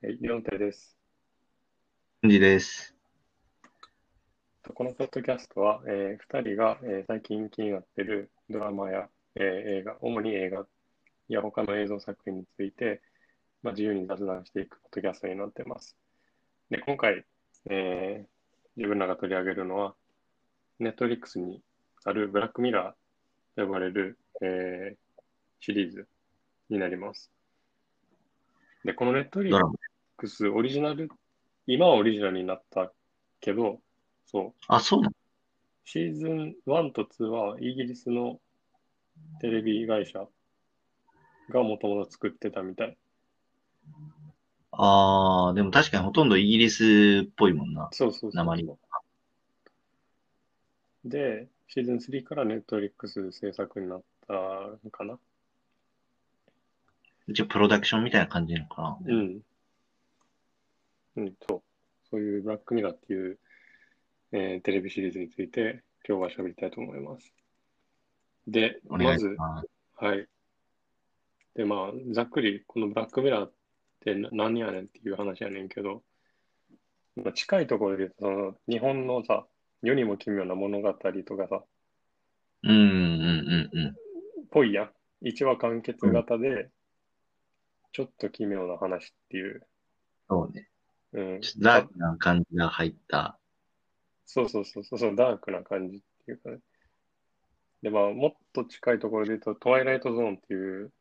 はい、4手です。です。このポッドキャストは、え2人が、えー最近気になっているドラマや、えー映画、主に映画や他の映像作品について、まあ、自由に雑談していくポッドキャストになっています。で、今回、えー自分らが取り上げるのは、Netflix にあるブラックミラーと呼ばれる、えーシリーズになります。で、このドラ Netflix マ。オリジナル、今はオリジナルになったけど、そう、あ、そうなの？シーズン1と2はイギリスのテレビ会社がもともと作ってたみたい。あー、でも確かにほとんどイギリスっぽいもんな。そうそうそう。で、シーズン3からネットフリックス制作になったのかな。一応プロダクションみたいな感じなのかな。うん。うん、そう。そういうブラックミラーっていう、えーテレビシリーズについて今日は喋りたいと思います。で、まます。はい。で、まあ、ざっくり、このブラックミラーってな何やねんっていう話やねんけど、まあ、近いところで言うと、その、日本のさ、世にも奇妙な物語とかさ、うん、うん、うん、うん。ぽいやん。一話完結型で、ちょっと奇妙な話っていう、そうね。うん。ちょっとダークな感じが入った。そうそうそうそう、そうダークな感じっていうかね。で、まあ、もっと近いところで言うと、トワイライトゾーンっていう、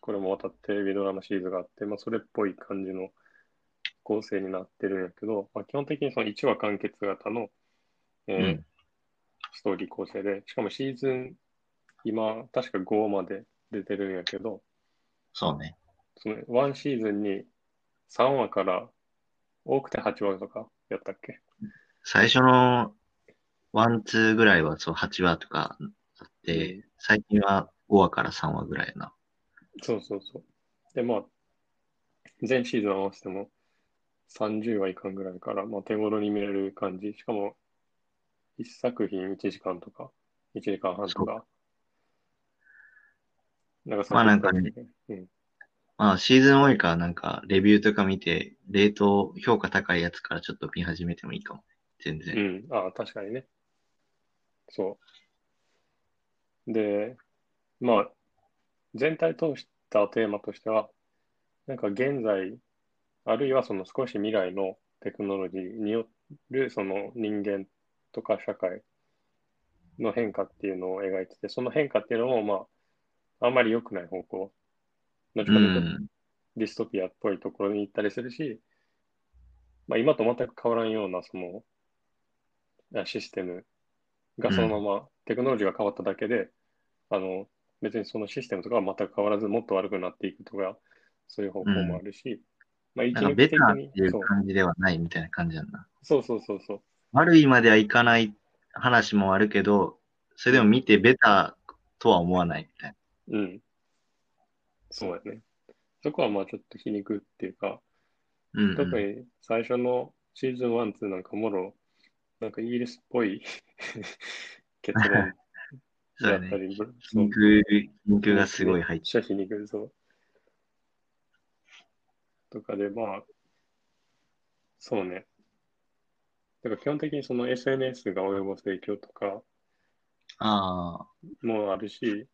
これもまたテレビドラマシリーズがあって、まあ、それっぽい感じの構成になってるんやけど、まあ、基本的にその1話完結型の、えーうんストーリー構成で、しかもシーズン、今、確か5まで出てるんやけど、そうね。その1シーズンに3話から多くて8話とかやったっけ？最初の one、two ぐらいはそう8話とかあって、うん最近は5話から3話ぐらいやな。そうそうそう。で、まあ、全シーズン合わせても30はいかんぐらいから、まあ、手頃に見れる感じ。しかも、1作品1時間とか、1時間半とか。なんかまあなんかねうん。まあシーズン多いからなんかレビューとか見て、レート評価高いやつからちょっと見始めてもいいかも。全然。うん。ああ、確かにね。そう。で、まあ、全体通したテーマとしては、なんか現在、あるいはその少し未来のテクノロジーによるその人間とか社会の変化っていうのを描いてて、その変化っていうのも、まあ、あんまり良くない方向。どっちうかというと、ん。ディストピアっぽいところに行ったりするし、まあ、今と全く変わらんようなそのあシステムがそのまま、テクノロジーが変わっただけで、あの別にそのシステムとかは全く変わらずもっと悪くなっていくとか、そういう方向もあるし、まあ一時的にっていう感じではないみたいな感じなんだ。そうそうそうそう。悪いまではいかない話もあるけど、それでも見てベターとは思わないみたいうん。そうやね。そこはまあちょっと皮肉っていうか、な。うん、うん。特に最初のシーズン1、2なんかもろ、なんかイギリスっぽい 結論だったり、そう皮肉、皮肉がすごい入って皮肉そう。とかで、まあ、そうね。だから基本的にその SNS が及ぼす影響とかああ、もあるし、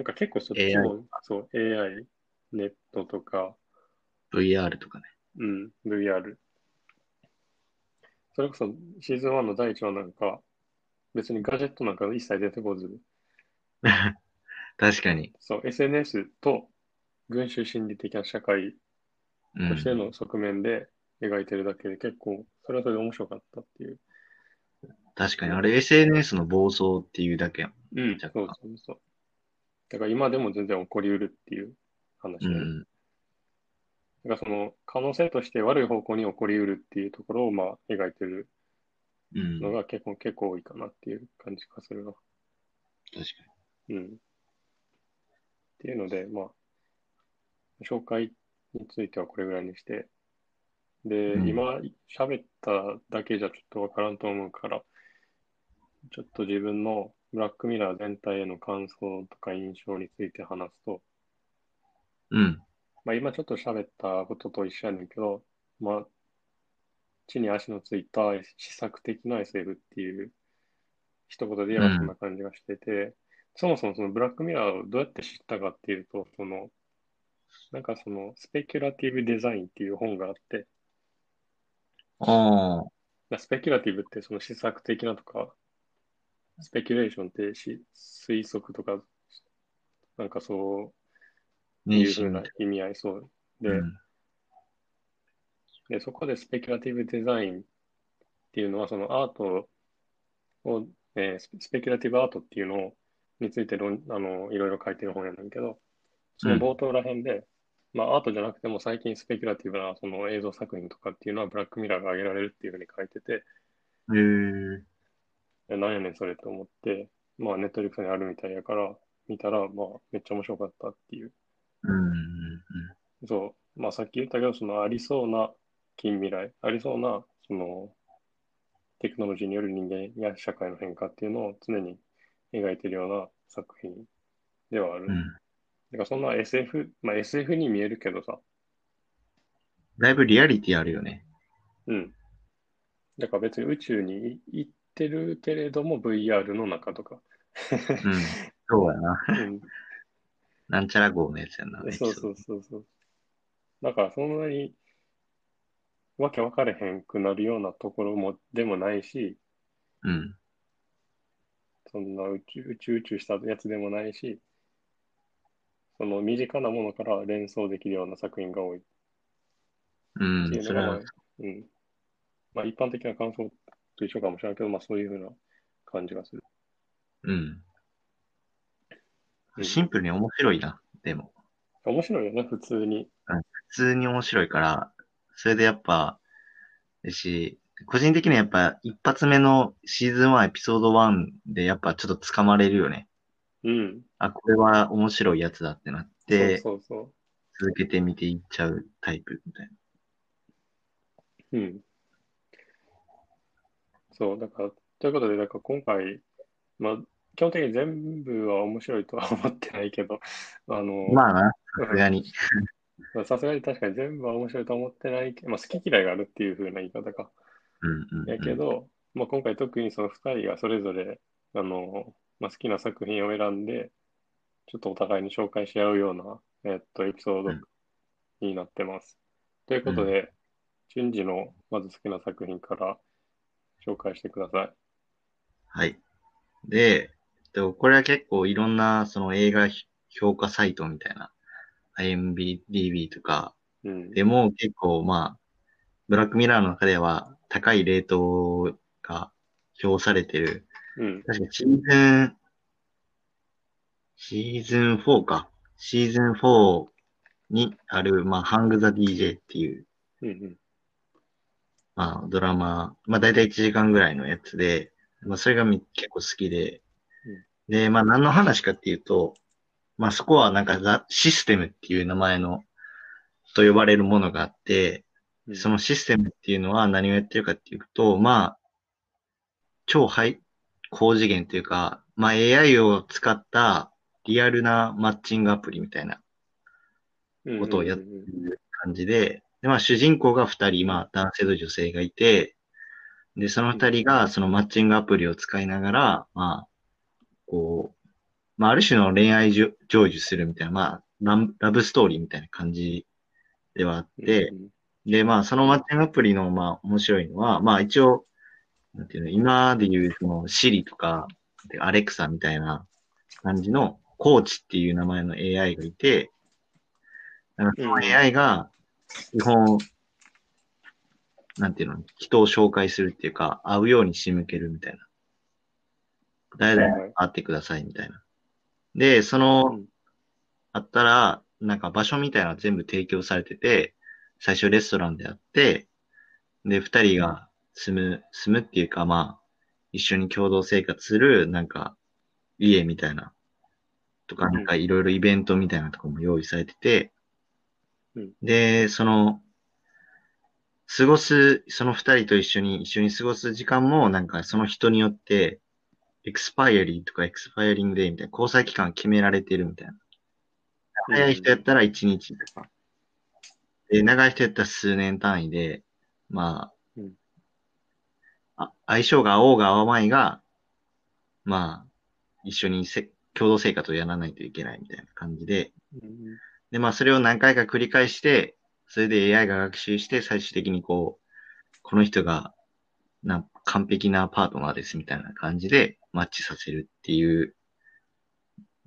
なんか結構そっちも、そう、AI、ネットとか、VR とかね。うん、VR。それこそシーズン1の第1話なんか、別にガジェットなんか一切出てこず、確かに。そう、SNS と群衆心理的な社会うんとしての側面で描いてるだけで結構、それはそれで面白かったっていう。確かに。あれ SNS の暴走っていうだけやん。うん、そうそうそう。だから今でも全然起こりうるっていう話で、うん。だからその可能性として悪い方向に起こりうるっていうところをまあ描いてるうん。のが結構、結構多いかなっていう感じがするな。確かうん。っていうので、まあ、紹介についてはこれぐらいにして、で、うん今喋っただけじゃちょっとわからんと思うから、ちょっと自分のブラックミラー全体への感想とか印象について話すと、に。うん。まあ今ちょっと喋ったことと一緒やねんけど、まあ、地に足のついた試作的な SF っていう一言で言えばそんな感じがしてて、そもそもそのブラックミラーをどうやって知ったかっていうと、その、なんかそのスペキュラティブデザインっていう本があって、ああ、スペキュラティブってその試作的なとか、スペキュレーションってし推測とか、なんかそういうふうな意味合いそうで、うん。で、そこでスペキュラティブデザインっていうのは、そのアートを、えーススペキュラティブアートっていうのをについて論あのいろいろ書いてる本やねんけど、その冒頭ら辺で、まあアートじゃなくても最近スペキュラティブなその映像作品とかっていうのはブラックミラーが挙げられるっていうふうに書いてて、へえ。えなんやねんそれと思って、まあネットリックスにあるみたいやから、見たら、まあめっちゃ面白かったっていう。うんうんそう、まあさっき言ったけど、そのありそうな近未来、ありそうな、その、テクノロジーによる人間や社会の変化っていうのを常に描いてるような作品ではある。うん。うん。だからそんな SF、まあ SF に見えるけどさ、だいぶリアリティあるよね。うん。だから別に宇宙に行ってるけれども VR の中とか。うん。そうやな。うん、なんちゃら号のやつやな。そうそうそうそう。だからそんなにわけ分かれへんくなるようなところもでもないし、うん。そんな宇宙宇宙宇宙したやつでもないし、その身近なものから連想できるような作品が多いっうん。ていうのが、うん。まあ一般的な感想と一緒かもしれないけど、まあそういうふうな感じがする。うん。うんシンプルに面白いな。でも。面白いよね、普通に。普通に面白いから、それでやっぱ、だし、個人的にはやっぱ一発目のシーズン1エピソード1でやっぱちょっと掴まれるよね。うん。あ、これは面白いやつだってなって、そうそう続けて見ていっちゃうタイプみたいな。そう。うん。そう、だから、ということで、だから今回、まあ、基本的に全部は面白いとは思ってないけど、あの、まあな、さすがに。まあさすがに確かに全部は面白いとは思ってないけど、まあ、好き嫌いがあるっていう風な言い方か。うんうん、うん。やけど、まあ、今回特にその2人がそれぞれ、あの、まあ、好きな作品を選んで、ちょっとお互いに紹介し合うような、えっと、エピソードうんになってます。ということで、順次のまず好きな作品から紹介してください。はい。で、えっと、これは結構いろんなその映画評価サイトみたいな、IMDB とかうん。でも結構まあ、ブラックミラーの中では高いレートが表されてる。うん。確かシーズン、シーズン4か。シーズン4にある、まあ、ハング・ザ・ DJ っていう、うん。うん。まあ、ドラマ、まあ、だいたい1時間ぐらいのやつで、まあ、それがみ結構好きで、で、まあ、何の話かっていうと、まあ、そこはなんかザ・システムっていう名前の、と呼ばれるものがあって、うん。そのシステムっていうのは何をやってるかっていうと、まあ、超ハイ、高次元というか、まあ AI を使ったリアルなマッチングアプリみたいなことをやってる感じで、で、まあ主人公が二人、まあ男性と女性がいて、で、その二人がそのマッチングアプリを使いながら、まあ、こう、まあある種の恋愛成就するみたいな、まあランラブストーリーみたいな感じではあって、で、まあ、そのマッチングアプリの、まあ、面白いのは、まあ、一応、なんていうの、今で言う、その、シリとか、アレクサみたいな感じの、コーチっていう名前の AI がいて、だからその AI が、基本、なんていうの、人を紹介するっていうか、会うように仕向けるみたいな。誰々はいはい会ってくださいみたいな。で、その、あったら、なんか場所みたいな全部提供されてて、最初レストランであって、で、二人が住む、住むっていうか、まあ、一緒に共同生活する、なんか、家みたいな、とか、なんかいろいろイベントみたいなとこも用意されてて、うん。で、その、過ごす、その二人と一緒に、一緒に過ごす時間も、なんかその人によって、エクスパイアリーとかエクスパイアリングデーみたいな、交際期間決められてるみたいな。早い人やったら1日とか、で、長い人やったら数年単位で、まうん。あ、あ相性が合おうが合わないが、まあ、一緒にせ共同生活をやらないといけないみたいな感じで、うんで、まあ、それを何回か繰り返して、それで AI が学習して、最終的にこう、この人が、な、完璧なパートナーですみたいな感じでマッチさせるっていう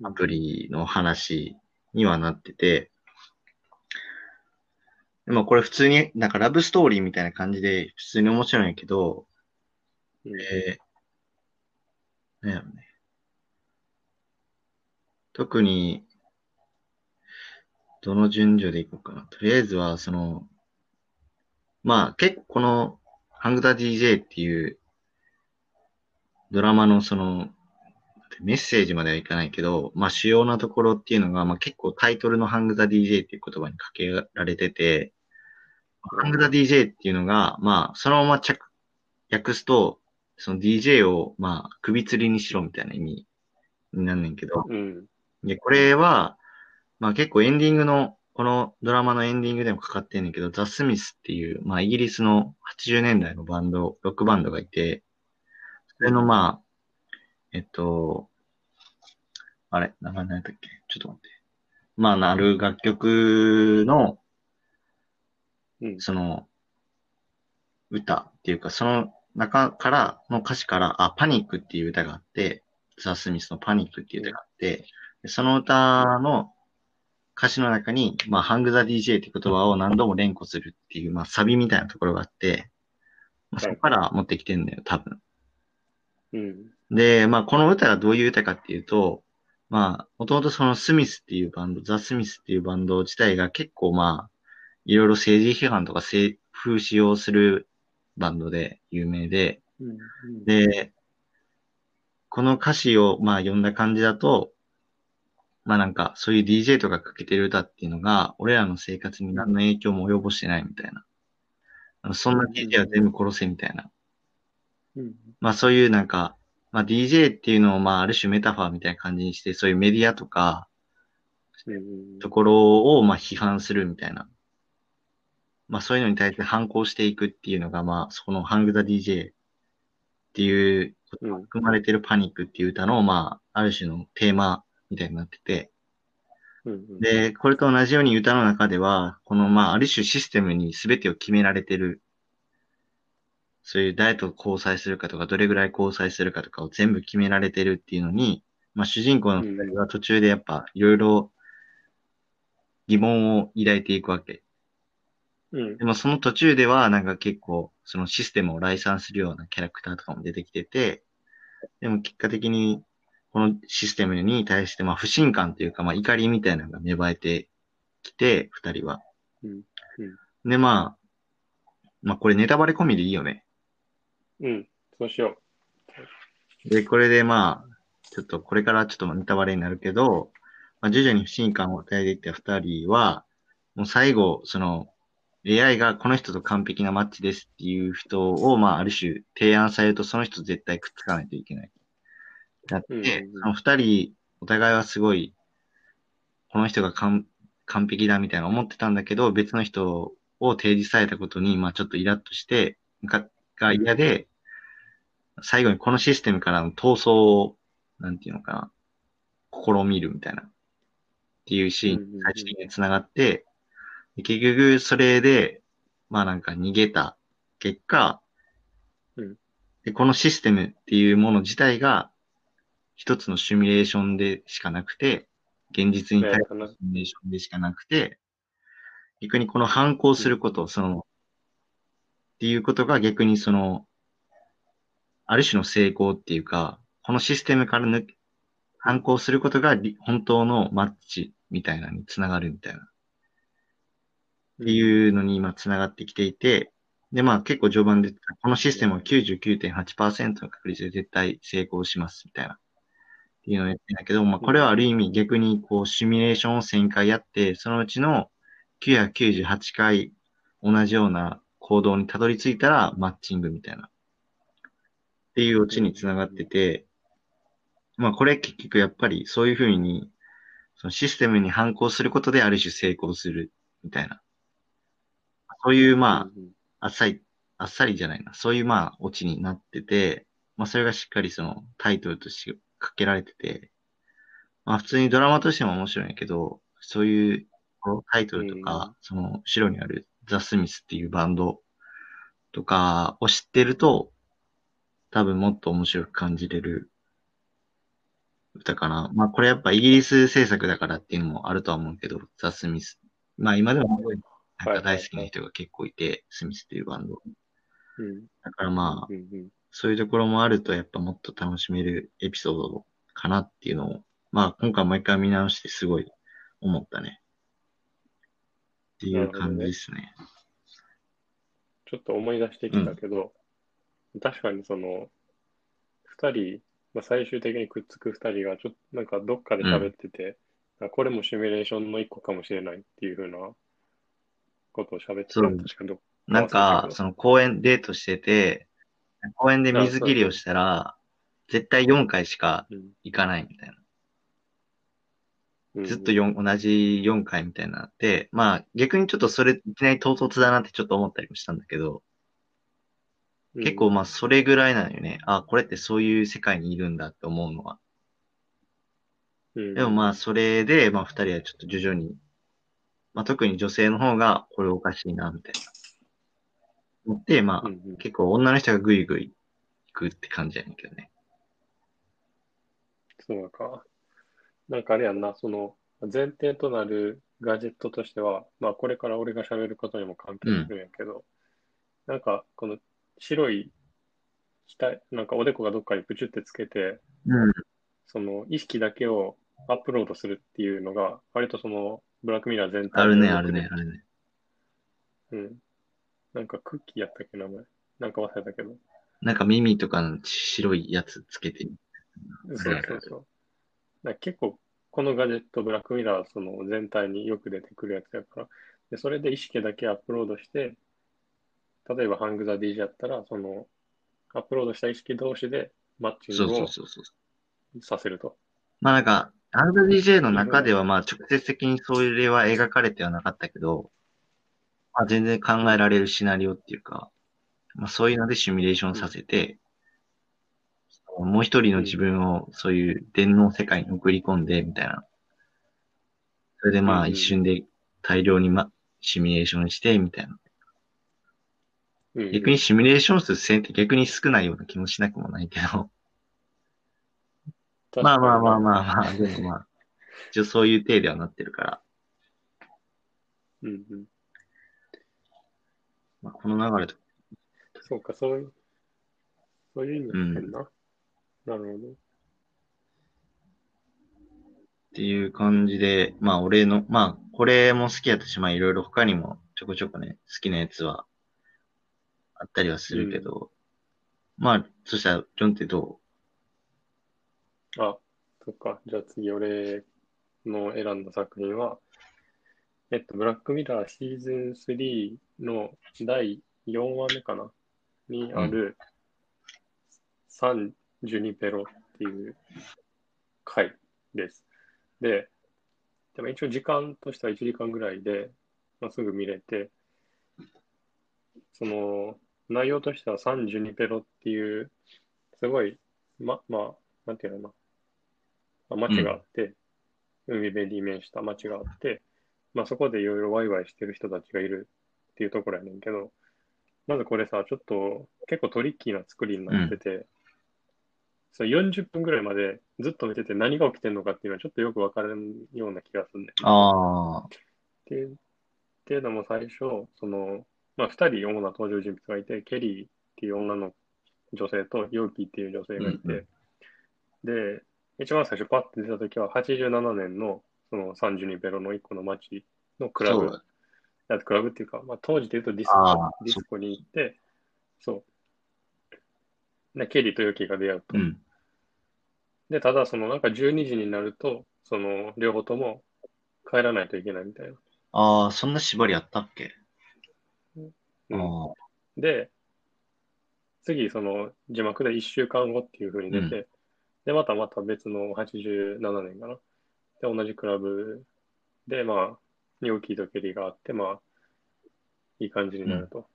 アプリの話にはなってて、でもこれ普通に、なんかラブストーリーみたいな感じで普通に面白いんやけど、うんえー、なんやろね。特に、どの順序でいこうかな。とりあえずは、その、まあ結構この、ハングダ DJ っていうドラマのその、メッセージまではいかないけど、まあ主要なところっていうのが、まあ結構タイトルのハングザ DJ っていう言葉に掛けられてて、ハングザ DJ っていうのが、まあそのまま着訳すと、その DJ をまあ首吊りにしろみたいな意味になんねんけど、うん。で、これは、まあ結構エンディングの、このドラマのエンディングでもかかってんねんけど、ザ・スミスっていう、まあイギリスの80年代のバンド、ロックバンドがいて、それのまあ、えっと、あれ、名前何やったっけ？ちょっと待って。まあ、なる楽曲の、うん。その、歌っていうか、その中から、の歌詞から、あ、パニックっていう歌があって、ザ・スミスのパニックっていう歌があって、でその歌の歌詞の中に、まあ、ハング・ザ・ DJ っていう言葉を何度も連呼するっていう、まあ、サビみたいなところがあって、まあ、そこから持ってきてんだよ、多分。うん。で、まあ、この歌がどういう歌かっていうと、まあ、もともとそのスミスっていうバンド、ザ・スミスっていうバンド自体が結構まあ、いろいろ政治批判とか政風使用するバンドで有名で、うん。で、この歌詞をまあ読んだ感じだと、まあなんかそういう DJ とかかけてる歌っていうのが、俺らの生活に何の影響も及ぼしてないみたいな。あのそんな DJ は全部殺せみたいな。うん。まあそういうなんか、まあ DJ っていうのをまあある種メタファーみたいな感じにして、そういうメディアとか、うん。ところをまあ批判するみたいな。まあそういうのに対して反抗していくっていうのがまあそこのハングザ DJ っていううん。含まれてるパニックっていう歌のまあある種のテーマみたいになってて。うん。で、これと同じように歌の中では、このまあある種システムに全てを決められてる。そういう誰と交際するかとか、どれぐらい交際するかとかを全部決められてるっていうのに、まあ主人公の二人は途中でやっぱいろいろ疑問を抱いていくわけ。うん。でもその途中ではなんか結構そのシステムを来賛するようなキャラクターとかも出てきてて、でも結果的にこのシステムに対してまあ不信感というかまあ怒りみたいなのが芽生えてきて、二人は。うん。でまあ、まあこれネタバレ込みでいいよね。うん。そうしよで、これでまあ、ちょっとこれからちょっとネタバレになるけど、まあ徐々に不信感を与えていった二人は、もう最後、その、AI がこの人と完璧なマッチですっていう人を、まあ、ある種提案されると、その人と絶対くっつかないといけない。だって、その二人、お互いはすごい、この人が完完璧だみたいな思ってたんだけど、別の人を提示されたことに、まあちょっとイラッとして、が、が嫌で、最後にこのシステムからの逃走を、なんていうのかな、試みるみたいな、っていうシーンに最終的に繋がって、で結局それで、まあなんか逃げた結果、うん。でこのシステムっていうもの自体が、一つのシミュレーションでしかなくて、現実う。に対す。るシミュレーションでしかなくて、逆にこの反抗すること、その、っていうことが逆にその、ある種の成功っていうか、このシステムから抜け、反抗することがり本当のマッチみたいなのにつながるみたいな。っていうのに今つながってきていて、で、まあ結構序盤で、このシステムは99.8%の確率で絶対成功しますみたいな。っていうのを言ってんだけど、まあこれはある意味逆にこうシミュレーションを1000回やって、そのうちの998回同じような行動にたどり着いたらマッチングみたいな。っていうオチにつながってて、まあこれ結局やっぱりそういうふうに、そのシステムに反抗することである種成功するみたいな。そういうまうんあ、あっさり、あっさりじゃないな。そういうまあ、オチになってて、まあそれがしっかりそのタイトルとしてかけられてて、まあ普通にドラマとしても面白いんやけど、そういうタイトルとうんか、その後ろにあるザ・スミスっていうバンドとかを知ってると、多分もっと面白く感じれる歌かな。まあこれやっぱイギリス制作だからっていうのもあるとは思うけど、ザ・スミス。まあ今でもなんか大好きな人が結構いて、スミスっていうバンド。うん。だからまあ。そういうところもあると、やっぱもっと楽しめるエピソードかなっていうのを、まあ今回もう一回見直してすごい思ったね。っていう感じですね。ちょっと思い出してきたけど、確かにその、二人、まあ、最終的にくっつく二人が、ちょっとなんかどっかで喋ってて、あこれもシミュレーションの一個かもしれないっていうふうなことを喋ってたそう確かどなんか、その公園デートしてて、公園で水切りをしたら、絶対4回しかうん行かないみたいな。うんずっと4、同じ4回みたいになって、まあ逆にちょっとそれいきなり唐突だなってちょっと思ったりもしたんだけど、結構まあそれぐらいなのよね。あ、これってそういう世界にいるんだって思うのは。うん、でもまあそれで、まあ二人はちょっと徐々に、まあ特に女性の方がこれおかしいな、みたいな。思って、まあうんうん結構女の人がグイグイ行くって感じやねんけどね。そうか。なんかあれやんな、その前提となるガジェットとしては、まあこれから俺が喋ることにも関係するんやけど、なんかこの白い額、なんかおでこがどっかにプチュってつけて、うん。その意識だけをアップロードするっていうのが、割とそのブラックミラー全体あるね、にあるね、あるね。うん。なんかクッキーやったっけ、名前？なんか忘れたけど。なんか耳とかの白いやつつけて。そうそうそう。だから結構、このガジェット、ブラックミラー、その全体によく出てくるやつやから、でそれで意識だけアップロードして、例えばハングザ DJ やったら、その、アップロードした意識同士でマッチングをそうそうそう。させると。まあなんか、アンド DJ の中ではまあ直接的にそれは描かれてはなかったけど、まあ全然考えられるシナリオっていうか、まあそういうのでシミュレーションさせて、もう一人の自分をそういう電脳世界に送り込んで、みたいな。それでまあうんうん一瞬で大量にま、シミュレーションして、みたいな。うん逆にシミュレーション数線って逆に少ないような気もしなくもないけど。まあまあまあまあまあ、でもまあ、一応そういう体ではなってるから、うんうん。まあ、この流れと、そうか、そういう、そういう意味になってんな。なるほど。っていう感じで、まあ俺の、まあこれも好きやったし、まあいろいろ他にもちょこちょこね、好きなやつはあったりはするけど、まあ、そしたら、ジョンってどあ、そっか。じゃあ次、俺の選んだ作品は、えっと、ブラックミラーシーズン3の第4話目かな？にある、サン・ジュニペロっていう回です。で、でも一応時間としては1時間ぐらいで、まあ、すぐ見れて、その、内容としてはサン・ジュニペロっていう、すごい、ま、まあ、なんていうのかな、まあ、町があって、海辺に面した町があって、まあそこでいろいろワイワイしてる人たちがいるっていうところやねんけど、まずこれさ、ちょっと結構トリッキーな作りになってて、そう40分ぐらいまでずっと見てて何が起きてんのかっていうのはちょっとよくわからんような気がするんだようああ、っていうのも最初、その、まあ、二人主な登場人物がいて、ケリーっていう女の女性とヨーキーっていう女性がいて、で、一番最初パッて出た時は87年のそのサンジュニベロの一個の街のクラブだ、だクラブっていうか、まあ、当時で言うとディスあコ、ディスコに行って、そう。で、ケリーとヨーキーが出会うと。うん。で、ただそのなんか12時になると、その両方とも帰らないといけないみたいな。ああ、そんな縛りあったっけ？うんで、次、その字幕で1週間後っていう風に出て、で、またまた別の87年かな。で、同じクラブで、まあ、ニョーキーとケリーがあって、まあ、いい感じになると。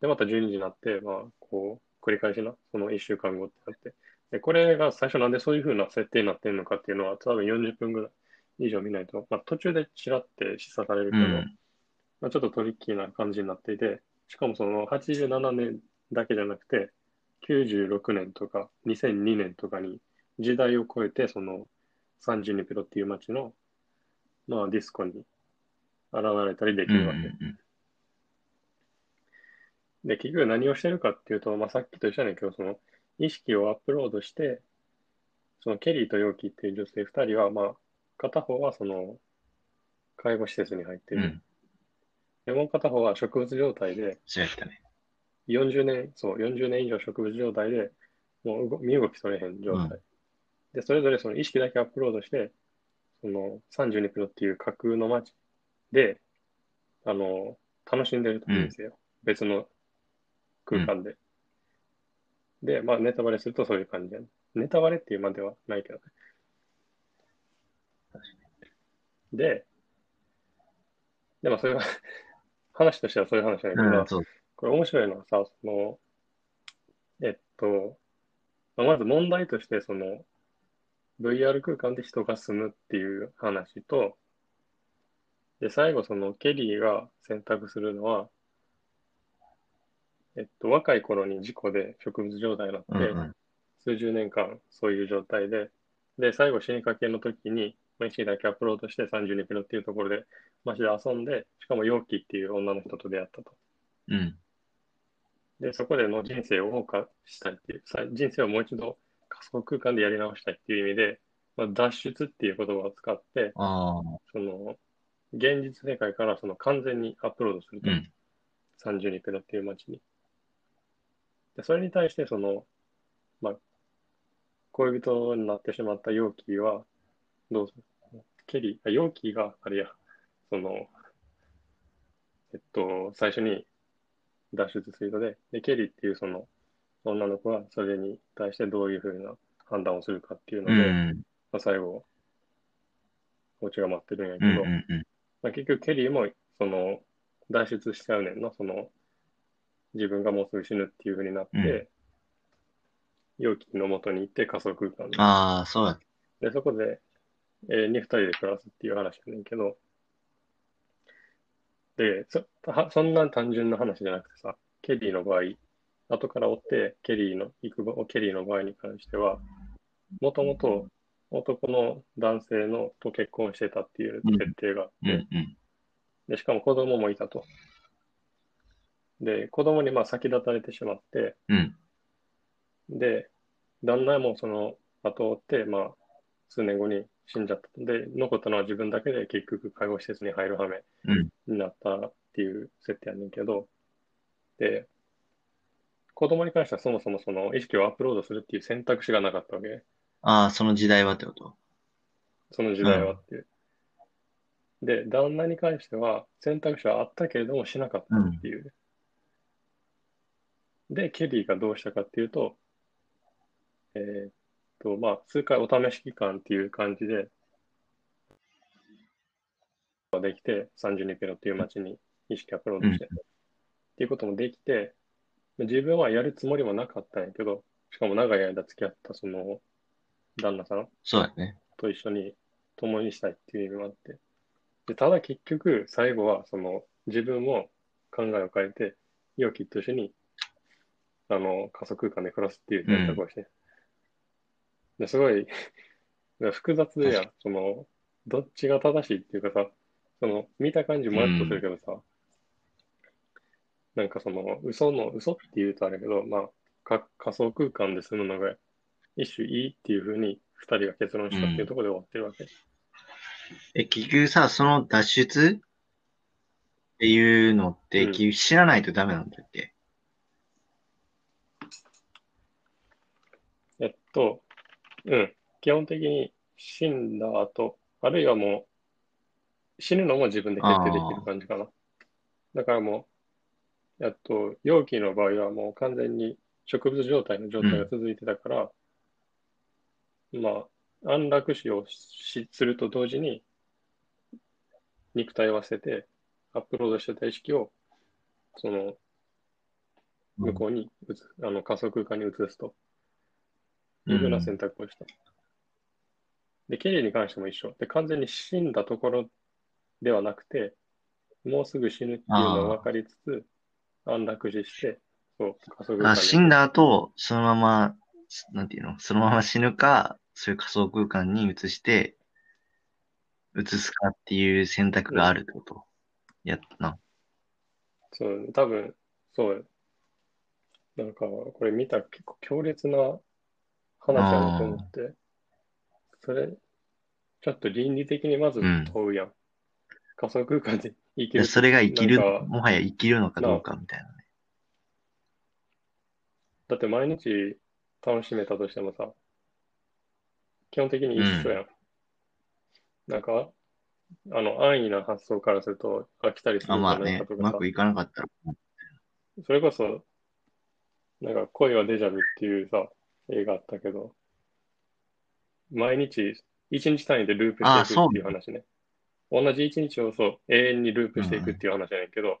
で、また12時になって、まあ、こう、繰り返しな、その1週間後ってなって。で、これが最初なんでそういう風な設定になってるのかっていうのは、多分40分ぐらい以上見ないと、まあ、途中でちらって示唆されるけど、うん、まあ、ちょっとトリッキーな感じになっていて、しかもその87年だけじゃなくて、96年とか2002年とかに時代を超えて、そのサンジュニペロっていう街の、まあ、ディスコに現れたりできるわけ。うんうんうんで、結局何をしてるかっていうと、まあ、さっきと一緒やねんけど、その意識をアップロードして、そのケリーとヨーキっていう女性二人は、まあ、片方はその介護施設に入ってる。うん、で、もう片方は植物状態で、ね、40年、そう、40年以上植物状態で、もう身動き取れへん状態。うん、で、それぞれその意識だけアップロードして、その32キロっていう架空の街で、あの、楽しんでると思うんですよ。うん、別の空間で。で、まあ、ネタバレするとそういう感じや、ね、ネタバレっていうまではないけどね。で、でもそれは 話としてはそういう話なんだけど、これ面白いのはさ、その、えっと、まあ、まず問題として、その、VR 空間で人が住むっていう話と、で、最後、その、ケリーが選択するのは、えっと、若い頃に事故で植物状態になって、うんうん、数十年間そういう状態で、で、最後死にかけの時に、意識だけアップロードして32キロっていうところで街で遊んで、しかも陽気っていう女の人と出会ったと。うん。で、そこでの人生を謳歌したいっていう、人生をもう一度仮想空間でやり直したいっていう意味で、まあ、脱出っていう言葉を使って、その、現実世界からその完全にアップロードすると。うん、32キロっていう街に。で、それに対して、その、まあ、恋人になってしまった容器は、どうする？ケリー、あ、容器が、あれや、その、えっと、最初に脱出ツイートで、で、ケリーっていうその女の子はそれに対してどういうふうな判断をするかっていうので、うん、まあ、最後、お家が待ってるんやけど、うんうんうん、まあ、結局ケリーもその脱出しちゃうねんな、その自分がもうすぐ死ぬっていうふうになって、容器の元に行って仮想空間で。ああ、そうだ。で、そこで、えー、に二人で暮らすっていう話やねんけど、で、そそんな単純な話じゃなくてさ、ケリーの場合、後から追ってケリーの行くケリーの場合に関しては、もともと男の男性のと結婚してたっていう設定があって、うんうんうん、でしかも子供もいたと。で、子供にまあ先立たれてしまって、うん、で、旦那もその後を追って、まあ、数年後に死んじゃった。で、残ったのは自分だけで結局介護施設に入る羽目になったっていう設定やねんけど、で、子供に関してはそもそもその意識をアップロードするっていう選択肢がなかったわけ。ああ、その時代はってこと？その時代はっていう。うん、で、旦那に関しては選択肢はあったけれどもしなかったっていう。うん、で、ケリーがどうしたかっていうと、えー、っと、まあ、数回お試し期間っていう感じで、できて、32キロっていう街に意識アップロードして、うん、っていうこともできて、自分はやるつもりもなかったんやけど、しかも長い間付き合ったその旦那さんそうやね。と一緒に共にしたいっていう意味もあって。でただ結局、最後はその自分も考えを変えて、ヨキと一緒にあの仮想空間で暮らすっていう選択をして、ですごい 複雑でや、その、どっちが正しいっていうかさ、その、見た感じもやっとするけどさ、うん、なんかその、嘘の、嘘って言うとあれけど、まあ、か仮想空間で済むのが一種いいっていうふうに二人が結論したっていうところで終わってるわけ。うん、え、結局さ、その脱出っていうのって、うん、知らないとダメなんだっけ？えっと、うん。基本的に死んだ後、あるいはもう、死ぬのも自分で決定できる感じかな。だからもう、やっと、容器の場合はもう完全に植物状態の状態が続いてたから、うん、まあ、安楽死をしすると同時に、肉体を捨てて、アップロードしてた意識を、その、向こうに移す、あの仮想空間に移すというふうな選択をした。で、ケリーに関しても一緒。で、完全に死んだところではなくて、もうすぐ死ぬっていうのを分かりつつ、安楽死して、そう、仮想空間あ、に死んだ後、そのまま、なんていうの？そのまま死ぬか、そういう仮想空間に移して、移すかっていう選択があるってこと？やったな。そう、多分、そう。なんか、これ見たら結構強烈な話だなと思って、それ、ちょっと倫理的にまずうん問うやん。仮想空間で生きる。でそれが生きる、もはや生きるのかどうかみたいなね。だって毎日楽しめたとしてもさ、基本的に一緒やん。なんか、あの、安易な発想からすると飽きたりするあ、んじまあね、ゃないかとかさうまく、いかなかったら、それこそ、なんか恋はデジャブっていうさ、映画あったけど、毎日、一日単位でループしていくっていう話ね。同じ一日をそう、永遠にループしていくっていう話じゃないけど、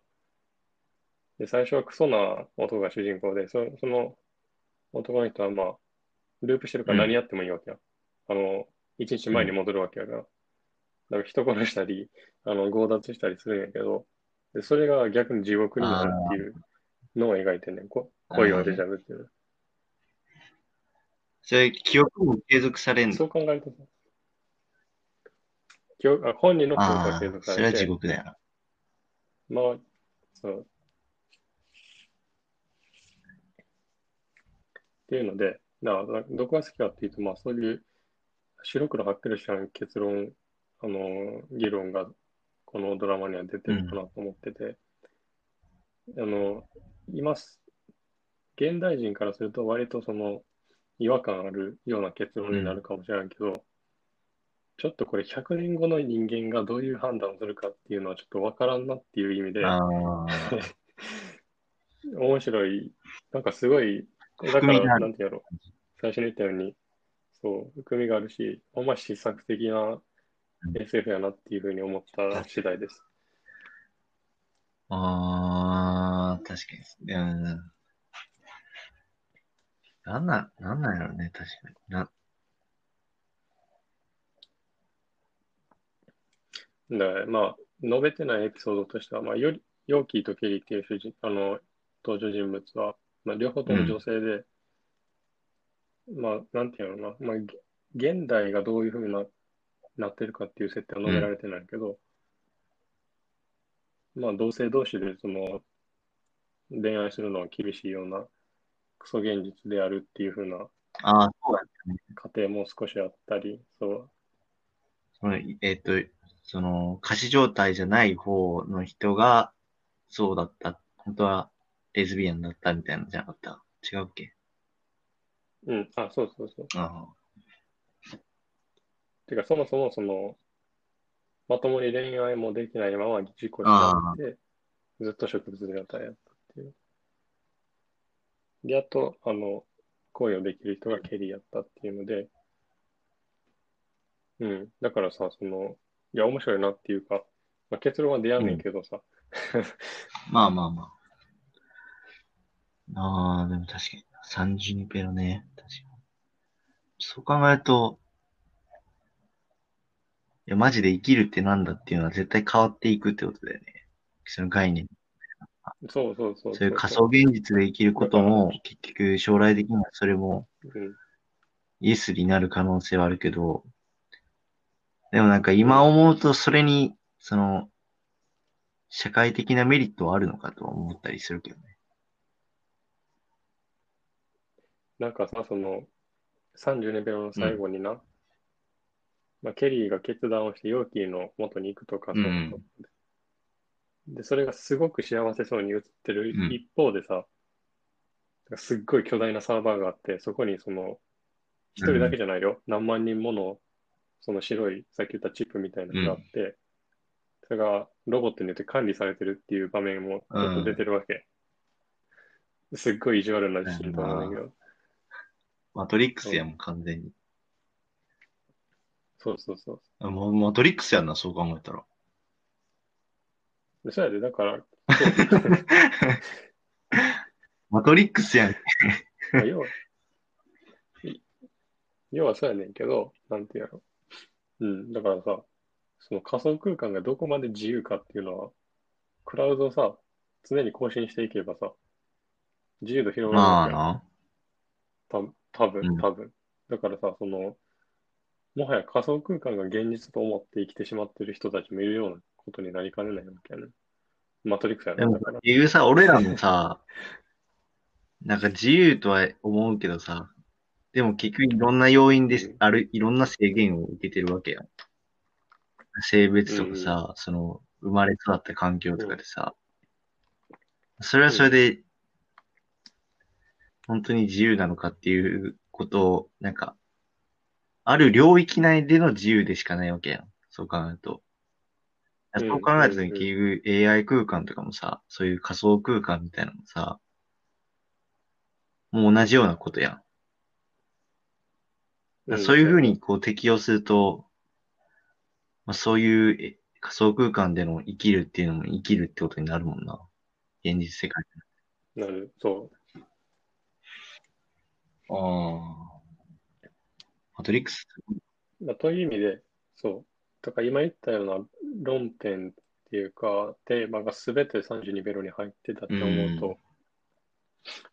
で、最初はクソな男が主人公で、そその男の人はまあ、ループしてるから何やってもいいわけや。あの、一日前に戻るわけやから。だから人殺したり、あの、強奪したりするんやけど、で、それが逆に地獄になるっていうのを描いてんねん。こ恋はデジャブっていうの。それ、記憶も継続されんの？そう考えると本人の記憶あが継、続されてそれは地、獄だよな。まあ、そう。っていうので、だからどこが好きかっていうと、まあそういう白黒はっきりした結論、あの、議論がこのドラマには出てるかなと思ってて、あの、今す、現代人からすると割とその違和感あるような結論になるかもしれないけど、ちょっとこれ100年後の人間がどういう判断をするかっていうのはちょっとわからんなっていう意味で、ああ、面白い。なんかすごい、だから、なんてやろう。最初に言ったように、そう、含みがあるし、ほんま試作的なうん SF やなっていうふうに思った次第です。ああ、確かに。うん。なんなん、なんなんやろね、確かに。な、で、まあ、述べてないエピソードとしては、まあ、より、ヨーキーとケリーっていう主人、あの、登場人物は、まあ、両方とも女性で、まあ、なんていうのかな、まあ、げ現代がどういうふうな、なってるかっていう設定は述べられてないけど、まあ、同性同士で、その、恋愛するのは厳しいような、クソ現実であるっていうふうなああ、そうだね。過程も少しあったり、そう、その、えっと、その、仮死状態じゃない方の人が、そうだった。本当は、レズビアンだったみたいなのじゃなかった？違うっけ？うん、あ、そうそうそう。あてか、そもそもその、まともに恋愛もできないまま事故しちゃって、ずっと植物状態やったっていう。で、あと、あの、恋をできる人がケリーやったっていうので、うん。だからさ、その、いや、面白いなっていうか、まあ、結論は出やんねんけどさ、あ。まあまあまあ。ああ、でも確かに。三十二ペロね。確かに。そう考えると、いや、マジで生きるってなんだっていうのは絶対変わっていくってことだよね。その概念。そうそうそうそういう仮想現実で生きることも、結局将来的にはそれもうん。イエスになる可能性はあるけど、でもなんか今思うとそれに、その、社会的なメリットはあるのかとは思ったりするけどね。なんかさ、その、30年目の最後にな、まあ、ケリーが決断をしてヨーキーの元に行くとか、そううんで、それがすごく幸せそうに映ってるうん。一方でさ、すっごい巨大なサーバーがあって、そこにその、一人だけじゃないよ。何万人もの、その白い、さっき言ったチップみたいなのがあって、それがロボットによって管理されてるっていう場面もちょっと出てるわけ。すっごい意地悪なシーンと思うんだけど。マトリックスやもん、完全に。そうそうそう。あもうマトリックスやんな、そう考えたら。そうやで、だから、マトリックスやん。まあ要は、い要はそうやねんけど、なんていうの？うん、だからさ、その仮想空間がどこまで自由かっていうのは、クラウドをさ、常に更新していけばさ、自由度広がるまあ。な。た多分、うん多分。だからさ、その、もはや仮想空間が現実と思って生きてしまってる人たちもいるようなことになりかねないわけやね。マトリックスやな、でも、いうさ、俺らもさ、なんか自由とは思うけどさ、でも結局いろんな要因でうんある、いろんな制限を受けてるわけやん。性別とかさ、その、生まれ育った環境とかでさ、それはそれで、本当に自由なのかっていうことを、なんか、ある領域内での自由でしかないわけやん。そう考えると。うんそう考えたと結局 AI 空間とかもさ、そういう仮想空間みたいなのもさ、もう同じようなことやん。うんそういうふうにこう適用すると、まあ、そういうえ仮想空間での生きるっていうのも生きるってことになるもんな。現実世界なる、そああ。マトリックス。う。まあ、という意味で、そう。だから今言ったような論点っていうか、テーマが全て32ベロに入ってたって思うと、うん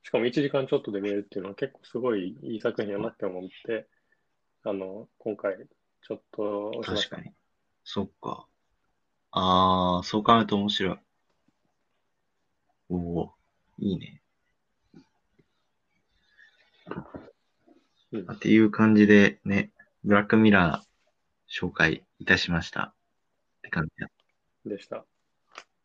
しかも1時間ちょっとで見えるっていうのは結構すごいいい作品やなって思って、あの、今回ちょっと押しました。確かに。そっか。ああ、そう考えると面白い。おお、いいね。うんっていう感じでね、ブラックミラー紹介いたしました。って感じだ。でした。